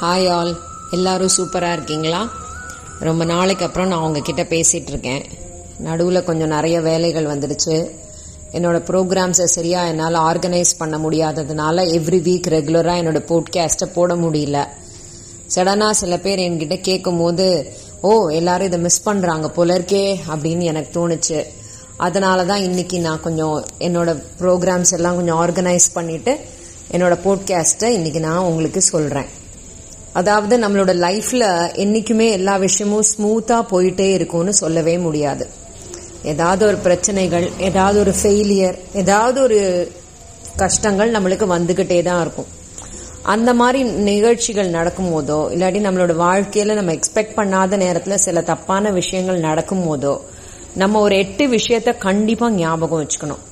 Hi all எல்லாரும் சூப்பராக இருக்கீங்களா? ரொம்ப நாளைக்கு அப்புறம் நான் உங்ககிட்ட பேசிகிட்டு இருக்கேன். நடுவில் கொஞ்சம் நிறைய வேலைகள் வந்துடுச்சு. என்னோட ப்ரோக்ராம்ஸை சரியாக என்னால் ஆர்கனைஸ் பண்ண முடியாததுனால எவ்ரி வீக் ரெகுலராக என்னோட போட்காஸ்ட்டை போட முடியல. சடனாக சில பேர் என்கிட்ட கேட்கும்போது ஓ எல்லாரும் இதை மிஸ் பண்ணுறாங்க போல இருக்கே அப்படின்னு எனக்கு தோணுச்சு. அதனால தான் இன்னைக்கு நான் கொஞ்சம் என்னோட ப்ரோக்ராம்ஸ் எல்லாம் கொஞ்சம் ஆர்கனைஸ் பண்ணிட்டு என்னோட போட்காஸ்ட்டை இன்னைக்கு நான் உங்களுக்கு சொல்கிறேன் அதாவது நம்மளோட லைஃப்ல என்னைக்குமே எல்லா விஷயமும் ஸ்மூத்தா போயிட்டே இருக்கும்னு சொல்லவே முடியாது. ஏதாவது ஒரு பிரச்சனைகள் ஏதாவது ஒரு ஃபெயிலியர் ஏதாவது ஒரு கஷ்டங்கள் நம்மளுக்கு வந்துகிட்டே தான் இருக்கும். அந்த மாதிரி நிகழ்ச்சிகள் நடக்கும் போதோ இல்லாட்டி நம்மளோட வாழ்க்கையில நம்ம எக்ஸ்பெக்ட் பண்ணாத நேரத்துல சில தப்பான விஷயங்கள் நடக்கும் போதோ நம்ம ஒரு எட்டு விஷயத்த கண்டிப்பா ஞாபகம் வச்சுக்கணும்.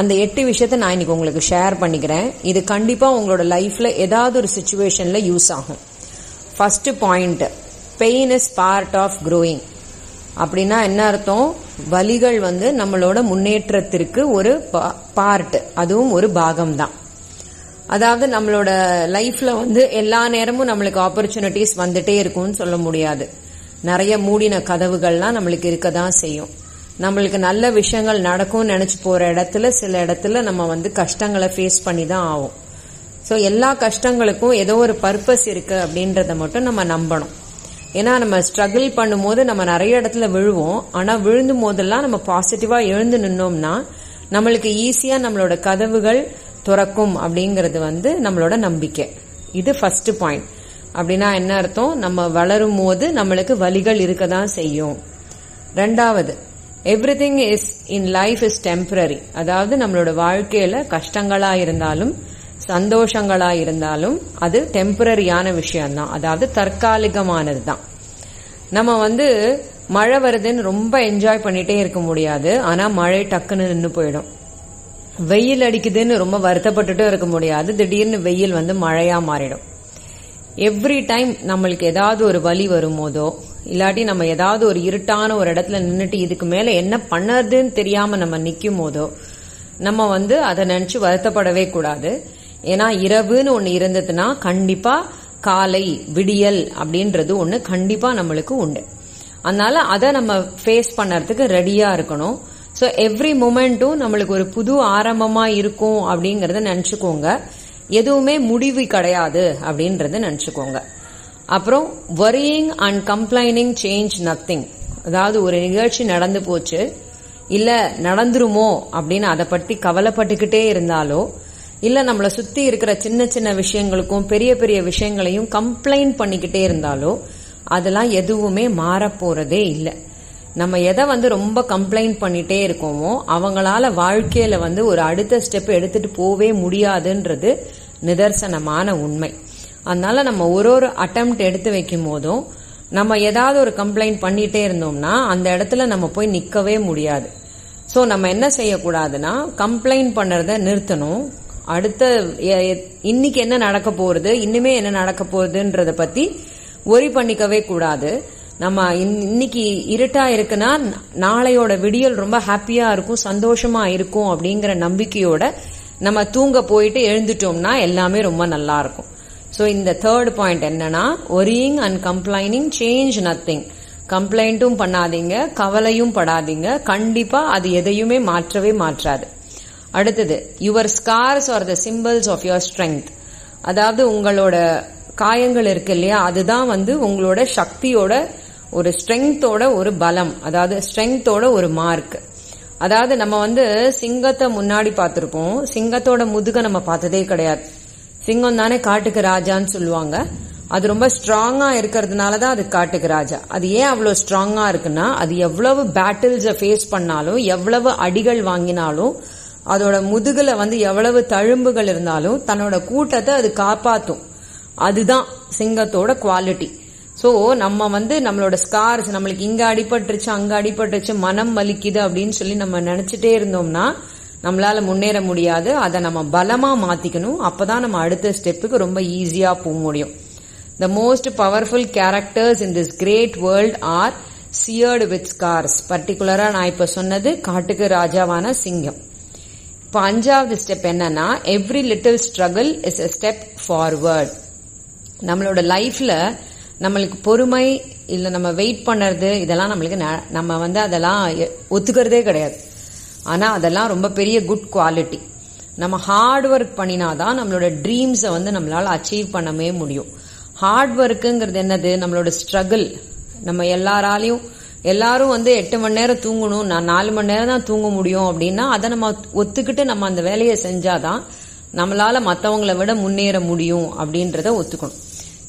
அந்த எட்டு விஷயத்த நான் இன்னைக்கு உங்களுக்கு ஷேர் பண்ணிக்கிறேன். இது கண்டிப்பா உங்களோட லைஃப்ல ஏதாவது ஒரு சுச்சுவேஷன்ல யூஸ் ஆகும். First point pain is part of growing அப்படின்னா என்ன அர்த்தம்? வலிகள் வந்து நம்மளோட முன்னேற்றத்திற்கு ஒரு பார்ட் அதுவும் ஒரு பாகம் தான் அதாவது நம்மளோட லைஃப்ல வந்து எல்லா நேரமும் நம்மளுக்கு ஆப்பர்ச்சுனிட்டிஸ் வந்துட்டே இருக்கும்னு சொல்ல முடியாது. நிறைய மூடின கதவுகள்லாம் நம்மளுக்கு இருக்க தான் செய்யும். நம்மளுக்கு நல்ல விஷயங்கள் நடக்கும்னு நினைச்சு போற இடத்துல சில இடத்துல நம்ம வந்து கஷ்டங்களை ஃபேஸ் பண்ணி தான் ஆகும் ஸோ எல்லா கஷ்டங்களுக்கும் ஏதோ ஒரு பர்பஸ் இருக்கு அப்படின்றத மட்டும் நம்ம நம்பணும். ஏன்னா நம்ம ஸ்ட்ரகிள் பண்ணும்போது நம்ம நிறைய இடத்துல விழுவோம். ஆனால் விழுந்தும் போதெல்லாம் நம்ம பாசிட்டிவா எழுந்து நின்னோம்னா நம்மளுக்கு ஈஸியா நம்மளோட கதவுகள் துறக்கும் அப்படிங்கிறது வந்து நம்மளோட நம்பிக்கை. இது ஃபர்ஸ்ட் பாயிண்ட் அப்படின்னா என்ன அர்த்தம்? நம்ம வளரும் போது நம்மளுக்கு வலிகள் இருக்க தான் செய்யும். ரெண்டாவது everything is in life is temporary அதாவது நம்மளோட வாழ்க்கையில கஷ்டங்களா இருந்தாலும் சந்தோஷங்களா இருந்தாலும் அது டெம்பரரியான விஷயம்தான். அதாவது தற்காலிகமானது தான் நம்ம வந்து மழை வருதுன்னு ரொம்ப என்ஜாய் பண்ணிட்டே இருக்க முடியாது. ஆனா மழை டக்குன்னு நின்று போயிடும். வெயில் அடிக்குதுன்னு ரொம்ப வருத்தப்பட்டுட்டும் இருக்க முடியாது. திடீர்னு வெயில் வந்து மழையா மாறிடும். எவ்ரி டைம் நம்மளுக்கு ஏதாவது ஒரு வலி வரும்போதோ இல்லாட்டி நம்ம ஏதாவது ஒரு இருட்டான ஒரு இடத்துல நின்றுட்டு இதுக்கு மேல என்ன பண்ணதுன்னு தெரியாம நம்ம நிற்கும் போதோ நம்ம வந்து அதை நினைச்சு வருத்தப்படவே கூடாது. ஏன்னா இரவுன்னு ஒன்று இருந்ததுன்னா கண்டிப்பா காலை விடியல் அப்படின்றது ஒன்று கண்டிப்பா நம்மளுக்கு உண்டு. அதனால அதை நம்ம ஃபேஸ் பண்ணறதுக்கு ரெடியா இருக்கணும். ஸோ எவ்ரி மூமெண்ட்டும் நம்மளுக்கு ஒரு புது ஆரம்பமா இருக்கும் அப்படிங்கறத நினச்சிக்கோங்க. எதுவுமே முடிவு கிடையாது அப்படின்றத நினச்சிக்கோங்க. அப்புறம் worrying and complaining change nothing அதாவது ஒரு நிகழ்ச்சி நடந்து போச்சு. இல்ல நடந்துருமோ அப்படின்னு அதை பற்றி கவலைப்பட்டுக்கிட்டே இருந்தாலோ இல்ல நம்மளை சுத்தி இருக்கிற சின்ன சின்ன விஷயங்களுக்கும் பெரிய பெரிய விஷயங்களையும் கம்ப்ளைண்ட் பண்ணிக்கிட்டே இருந்தாலோ அதெல்லாம் எதுவுமே மாற இல்லை. நம்ம எதை வந்து ரொம்ப கம்ப்ளைண்ட் பண்ணிட்டே இருக்கோமோ அவங்களால வாழ்க்கையில வந்து ஒரு அடுத்த ஸ்டெப் எடுத்துட்டு போவே முடியாதுன்றது நிதர்சனமான உண்மை. அதனால நம்ம ஒரு ஒரு அட்டம் எடுத்து வைக்கும் போதும் நம்ம ஏதாவது ஒரு கம்ப்ளைண்ட் பண்ணிட்டே இருந்தோம்னா அந்த இடத்துல நம்ம போய் நிக்கவே முடியாது. சோ நம்ம என்ன செய்யக்கூடாதுன்னா கம்ப்ளைண்ட் பண்றத நிறுத்தணும். அடுத்த இன்னைக்கு என்ன நடக்க போறது இன்னுமே என்ன நடக்க போகுதுன்றத பத்தி ஒரி பண்ணிக்கவே கூடாது. நம்ம இன்னைக்கு இருட்டா இருக்குன்னா நாளையோட விடியல் ரொம்ப ஹாப்பியா இருக்கும் சந்தோஷமா இருக்கும் அப்படிங்கிற நம்பிக்கையோட நம்ம தூங்க போயிட்டு எழுந்துட்டோம்னா எல்லாமே ரொம்ப நல்லா இருக்கும். ஸோ இந்த தேர்ட் பாயிண்ட் என்னன்னா worrying and complaining change nothing கம்ப்ளைண்ட்டும் பண்ணாதீங்க கவலையும் படாதீங்க கண்டிப்பா அது எதையுமே மாற்றவே மாற்றாது. அடுத்தது your scars are the symbols of your strength அதாவது உங்களோட காயங்கள் இருக்கு இல்லையா அதுதான் வந்து உங்களோட சக்தியோட ஒரு ஸ்ட்ரென்த்தோட ஒரு பலம். அதாவது ஸ்ட்ரென்த்தோட ஒரு மார்க் அதாவது நம்ம வந்து சிங்கத்தை முன்னாடி பார்த்துருப்போம். சிங்கத்தோட முதுக நம்ம பார்த்ததே கிடையாது. சிங்கம் தானே காட்டுக்கு ராஜான்னு சொல்லுவாங்க. அது ரொம்ப ஸ்ட்ராங்கா இருக்கிறதுனால தான் அது காட்டுக்கு ராஜா. அது ஏன் அவ்வளவு ஸ்ட்ராங்கா இருக்குன்னா அது எவ்வளவு பேட்டில்ஸை ஃபேஸ் பண்ணாலும் எவ்வளவு அடிகள் வாங்கினாலும் அதோட முதுகுல வந்து எவ்வளவு தழும்புகள் இருந்தாலும் தன்னோட கூட்டத்தை அது காப்பாத்தும். அதுதான் சிங்கத்தோட குவாலிட்டி ஸோ நம்ம வந்து நம்மளோட ஸ்கார்ஸ் நம்மளுக்கு இங்க அடிபட்டுருச்சு அங்க அடிபட்டுருச்சு மனம் வலிக்குது அப்படின்னு சொல்லி நம்ம நினைச்சிட்டே இருந்தோம்னா நம்மளால முன்னேற முடியாது. அதை நம்ம பலமா மாத்திக்கணும். அப்பதான் நம்ம அடுத்த ஸ்டெப்புக்கு ரொம்ப ஈஸியா போக முடியும். The most powerful characters in this great world are seared with scars பர்டிகுலரா நான் இப்ப சொன்னது காட்டுக்கு ராஜாவான சிங்கம். இப்போ அஞ்சாவது ஸ்டெப் என்னன்னா every little struggle is a step forward நம்மளோட லைஃப்ல நம்மளுக்கு பொறுமை இல்ல நம்ம வெயிட் பண்ணுறது இதெல்லாம் நம்மளுக்கு நம்ம வந்து அதெல்லாம் ஒத்துக்கிறதே கிடையாது. ஆனா அதெல்லாம் ரொம்ப பெரிய குட் குவாலிட்டி நம்ம ஹார்ட் ஒர்க் பண்ணினாதான் நம்மளோட ட்ரீம்ஸை வந்து நம்மளால அச்சீவ் பண்ணவே முடியும். ஹார்ட் ஒர்க்குங்கிறது என்னது? நம்மளோட ஸ்ட்ரகிள் நம்ம எல்லாராலையும் எல்லாரும் வந்து எட்டு மணி நேரம் தூங்கணும். நான் நாலு மணி நேரம் தான் தூங்க முடியும் அப்படின்னா அதை நம்ம ஒத்துக்கிட்டு நம்ம அந்த வேலையை செஞ்சாதான் நம்மளால மற்றவங்களை விட முன்னேற முடியும் அப்படின்றத ஒத்துக்கணும்.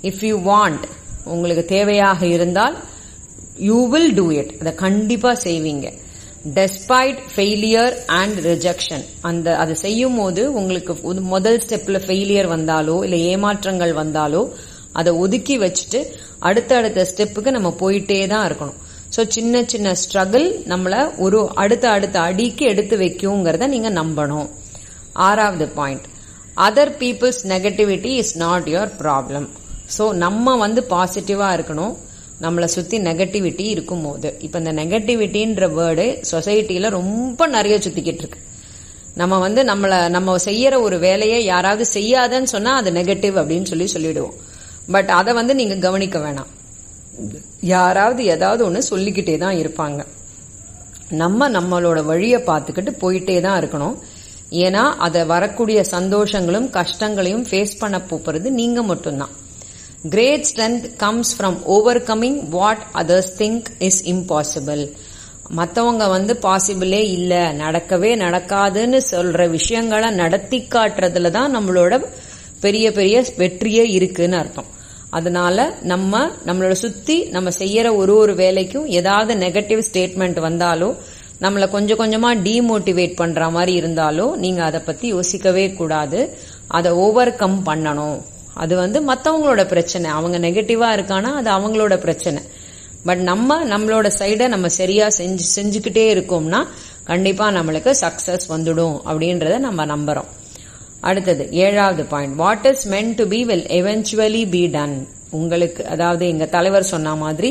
இஃப் யூ வாண்ட் உங்களுக்கு தேவையாக இருந்தால் யூ வில் டூ இட் அதை கண்டிப்பா செய்வீங்க. டெஸ்பைட் ஃபெயிலியர் அண்ட் ரிஜெக்ஷன் அந்த அதை செய்யும் போது உங்களுக்கு முதல் ஸ்டெப்ல ஃபெயிலியர் வந்தாலோ இல்லை ஏமாற்றங்கள் வந்தாலோ அதை ஒதுக்கி வச்சுட்டு அடுத்த அடுத்த ஸ்டெப்புக்கு நம்ம போயிட்டே தான் இருக்கணும். ஸோ சின்ன சின்ன ஸ்ட்ரகிள் நம்மள ஒரு அடுத்த அடுத்த அடிக்கு எடுத்து வைக்குங்கிறத நீங்க நம்பணும். ஆறாவது point other people's negativity is not your problem so நம்ம வந்து பாசிட்டிவா இருக்கணும். நம்மளை சுத்தி நெகட்டிவிட்டி இருக்கும் போது இப்போ இந்த நெகட்டிவிட்டின்ற வேர்டு சொசைட்டில ரொம்ப நிறைய சுத்திக்கிட்டு இருக்கு. நம்ம வந்து நம்மள நம்ம செய்யற ஒரு வேலையை யாராவது செய்யாதன்னு சொன்னா அது நெகட்டிவ் அப்படின்னு சொல்லி சொல்லிடுவோம். பட் அதை வந்து நீங்க கவனிக்க வேணாம். யாராவது ஏதாவது ஒன்று சொல்லிக்கிட்டே தான் இருப்பாங்க. நம்ம நம்மளோட வழியை பார்த்துக்கிட்டு போயிட்டே தான் இருக்கணும். ஏன்னா அதை வரக்கூடிய சந்தோஷங்களும் கஷ்டங்களையும் ஃபேஸ் பண்ண போகிறது நீங்கள் மட்டும்தான். Great strength comes from overcoming what others think is impossible மற்றவங்க வந்து பாசிபிளே இல்லை நடக்கவே நடக்காதுன்னு சொல்ற விஷயங்களை நடத்தி காட்டுறதுல தான் நம்மளோட பெரிய பெரிய வெற்றியே இருக்குன்னு அர்த்தம். அதனால நம்ம நம்மளோட சுத்தி நம்ம செய்யற ஒரு ஒரு வேலைக்கும் ஏதாவது நெகட்டிவ் ஸ்டேட்மெண்ட் வந்தாலோ நம்மளை கொஞ்சம் கொஞ்சமா டீமோட்டிவேட் பண்ற மாதிரி இருந்தாலோ நீங்க அதை பத்தி யோசிக்கவே கூடாது. அதை ஓவர் கம் பண்ணணும். அது வந்து மத்தவங்களோட பிரச்சனை. அவங்க நெகட்டிவா இருக்கானா அது அவங்களோட பிரச்சனை. பட் நம்ம நம்மளோட சைடை நம்ம சரியா செஞ்சு செஞ்சுக்கிட்டே இருக்கோம்னா கண்டிப்பா நம்மளுக்கு சக்சஸ் வந்துடும் அப்படின்றத நம்ம நம்புறோம். அடுத்தது ஏழாவது point what is meant to be will eventually be done உங்களுக்கு அதாவது எங்க தலைவர் சொன்ன மாதிரி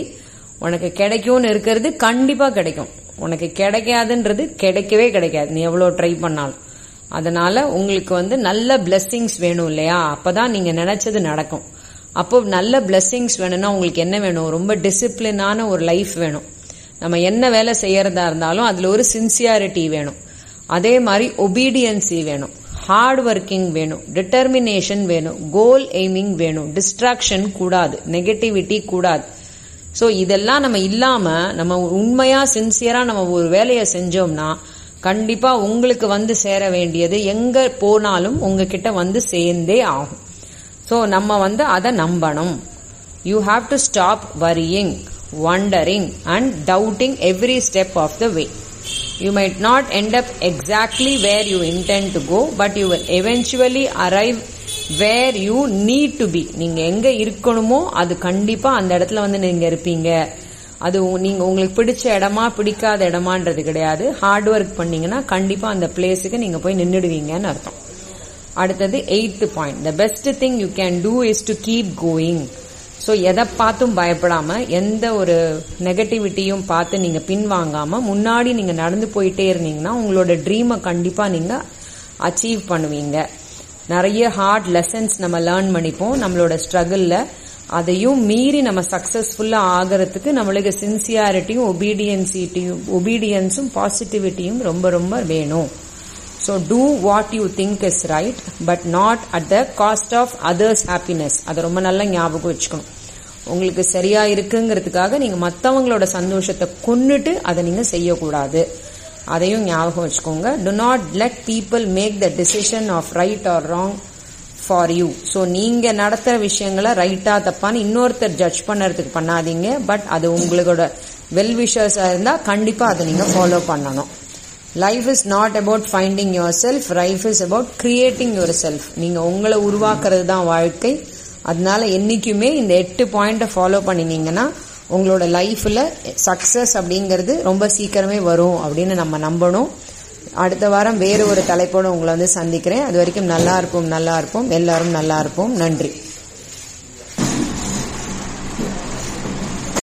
உனக்கு கிடைக்கும்னு இருக்கிறது கண்டிப்பா கிடைக்கும். உனக்கு கிடைக்காதுன்றது கிடைக்கவே கிடைக்காது. நீ எவ்வளவு ட்ரை பண்ணாலும். அதனால உங்களுக்கு வந்து நல்ல பிளெஸ்ஸிங்ஸ் வேணும் இல்லையா? அப்பதான் நீங்க நினைச்சது நடக்கும். அப்போ நல்ல பிளெஸ்ஸிங்ஸ் வேணும்னா உங்களுக்கு என்ன வேணும்? ரொம்ப டிசிப்ளினான ஒரு லைஃப் வேணும். நம்ம என்ன வேலை செய்யறதா இருந்தாலும் அதுல ஒரு சின்சியாரிட்டி வேணும். அதே மாதிரி ஒபீடியன்சி வேணும். ஹார்ட் ஒர்க்கிங் வேணும் டிட்டர்மினேஷன் வேணும் கோல் எய்மிங் வேணும் டிஸ்ட்ராக்ஷன் கூடாது நெகட்டிவிட்டி கூடாது. ஸோ இதெல்லாம் நம்ம இல்லாமல் நம்ம உண்மையாக சின்சியராக நம்ம ஒரு வேலையை செஞ்சோம்னா கண்டிப்பாக உங்களுக்கு வந்து சேர வேண்டியது எங்கே போனாலும் உங்ககிட்ட வந்து சேர்ந்தே ஆகும். ஸோ நம்ம வந்து அதை நம்பணும். You have to stop worrying wondering and doubting every step of the way You might not end up exactly where you intend to go, but you will eventually arrive you need to to be. நீங்க எங்க இருக்கணுமோ அது கண்டிப்பா அந்த இடத்துல வந்து நீங்க இருப்பீங்க. அது நீங்க உங்களுக்கு பிடிச்ச இடமா பிடிக்காத இடமான்றது கிடையாது. ஹார்ட் ஒர்க் பண்ணீங்கன்னா கண்டிப்பா அந்த பிளேஸுக்கு நீங்க போய் நின்றுடுவீங்கன்னு அர்த்தம். அடுத்தது eighth point the best thing you can do is to keep going so எதை பார்த்தும் பயப்படாம எந்த ஒரு நெகட்டிவிட்டியும் பார்த்து நீங்க பின்வாங்காம முன்னாடி நீங்க நடந்து போயிட்டே இருந்தீங்கன்னா உங்களோட ட்ரீமை கண்டிப்பா நீங்க அச்சீவ் பண்ணுவீங்க. நிறைய ஹார்ட் லெசன்ஸ் நம்ம லேர்ன் பண்ணிப்போம். நம்மளோட ஸ்ட்ரகிளில் அதையும் மீறி நம்ம சக்சஸ்ஃபுல்லா ஆகிறதுக்கு நம்மளுக்கு சின்சியாரிட்டியும் ஒபீடியன்சிட்டியும் ஒபீடியன்ஸும் பாசிட்டிவிட்டியும் ரொம்ப ரொம்ப வேணும். So do what you think is right but not at the cost of others happiness அதை ரொம்ப நல்லா ஞாபகம் வச்சுக்கணும். உங்களுக்கு சரியா இருக்குங்கிறதுக்காக நீங்க மற்றவங்களோட சந்தோஷத்தை கொன்னுட்டு அதை நீங்க செய்யக்கூடாது. அதையும் ஞாபகம் வச்சுக்கோங்க. Do not let people make the decision of right or wrong for you so நீங்க நடத்துற விஷயங்களை ரைட்டா தப்பான்னு இன்னொருத்தர் ஜட்ஜ் பண்ணுறதுக்கு பண்ணாதீங்க. பட் அது உங்களோட வெல் இருந்தால் கண்டிப்பாக அதை நீங்கள் ஃபாலோ பண்ணணும். Life is not about finding yourself life is about creating yourself நீங்க உங்களை உருவாக்குறது தான் வாழ்க்கை. அதனால என்னைக்குமே இந்த எட்டு பாயிண்ட்டை ஃபாலோ பண்ணினீங்கன்னா உங்களோட லைஃப்ல சக்சஸ் அப்படிங்கிறது ரொம்ப சீக்கிரமே வரும் அப்படின்னு நம்ம நம்பணும். அடுத்த வாரம் வேறு ஒரு தலைப்போடு உங்களை வந்து சந்திக்கிறேன். அது வரைக்கும் நல்லா இருப்போம் நல்லா இருப்போம். எல்லாரும் நல்லா இருப்போம். நன்றி.